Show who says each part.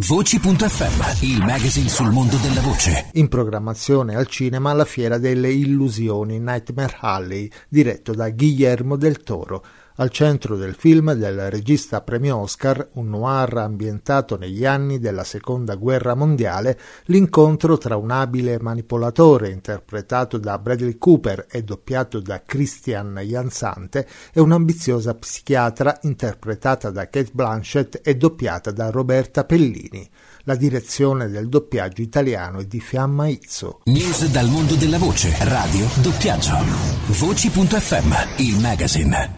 Speaker 1: Voci.fm, il magazine sul mondo della voce.
Speaker 2: In programmazione al cinema la Fiera delle Illusioni Nightmare Alley, diretto da Guillermo del Toro. Al centro del film del regista premio Oscar, un noir ambientato negli anni della seconda guerra mondiale, l'incontro tra un abile manipolatore interpretato da Bradley Cooper e doppiato da Christian Jansante e un'ambiziosa psichiatra interpretata da Kate Blanchett e doppiata da Roberta Pellini. La direzione del doppiaggio italiano è di Fiamma Izzo.
Speaker 1: News dal mondo della voce, radio, doppiaggio. Voci.fm, il magazine.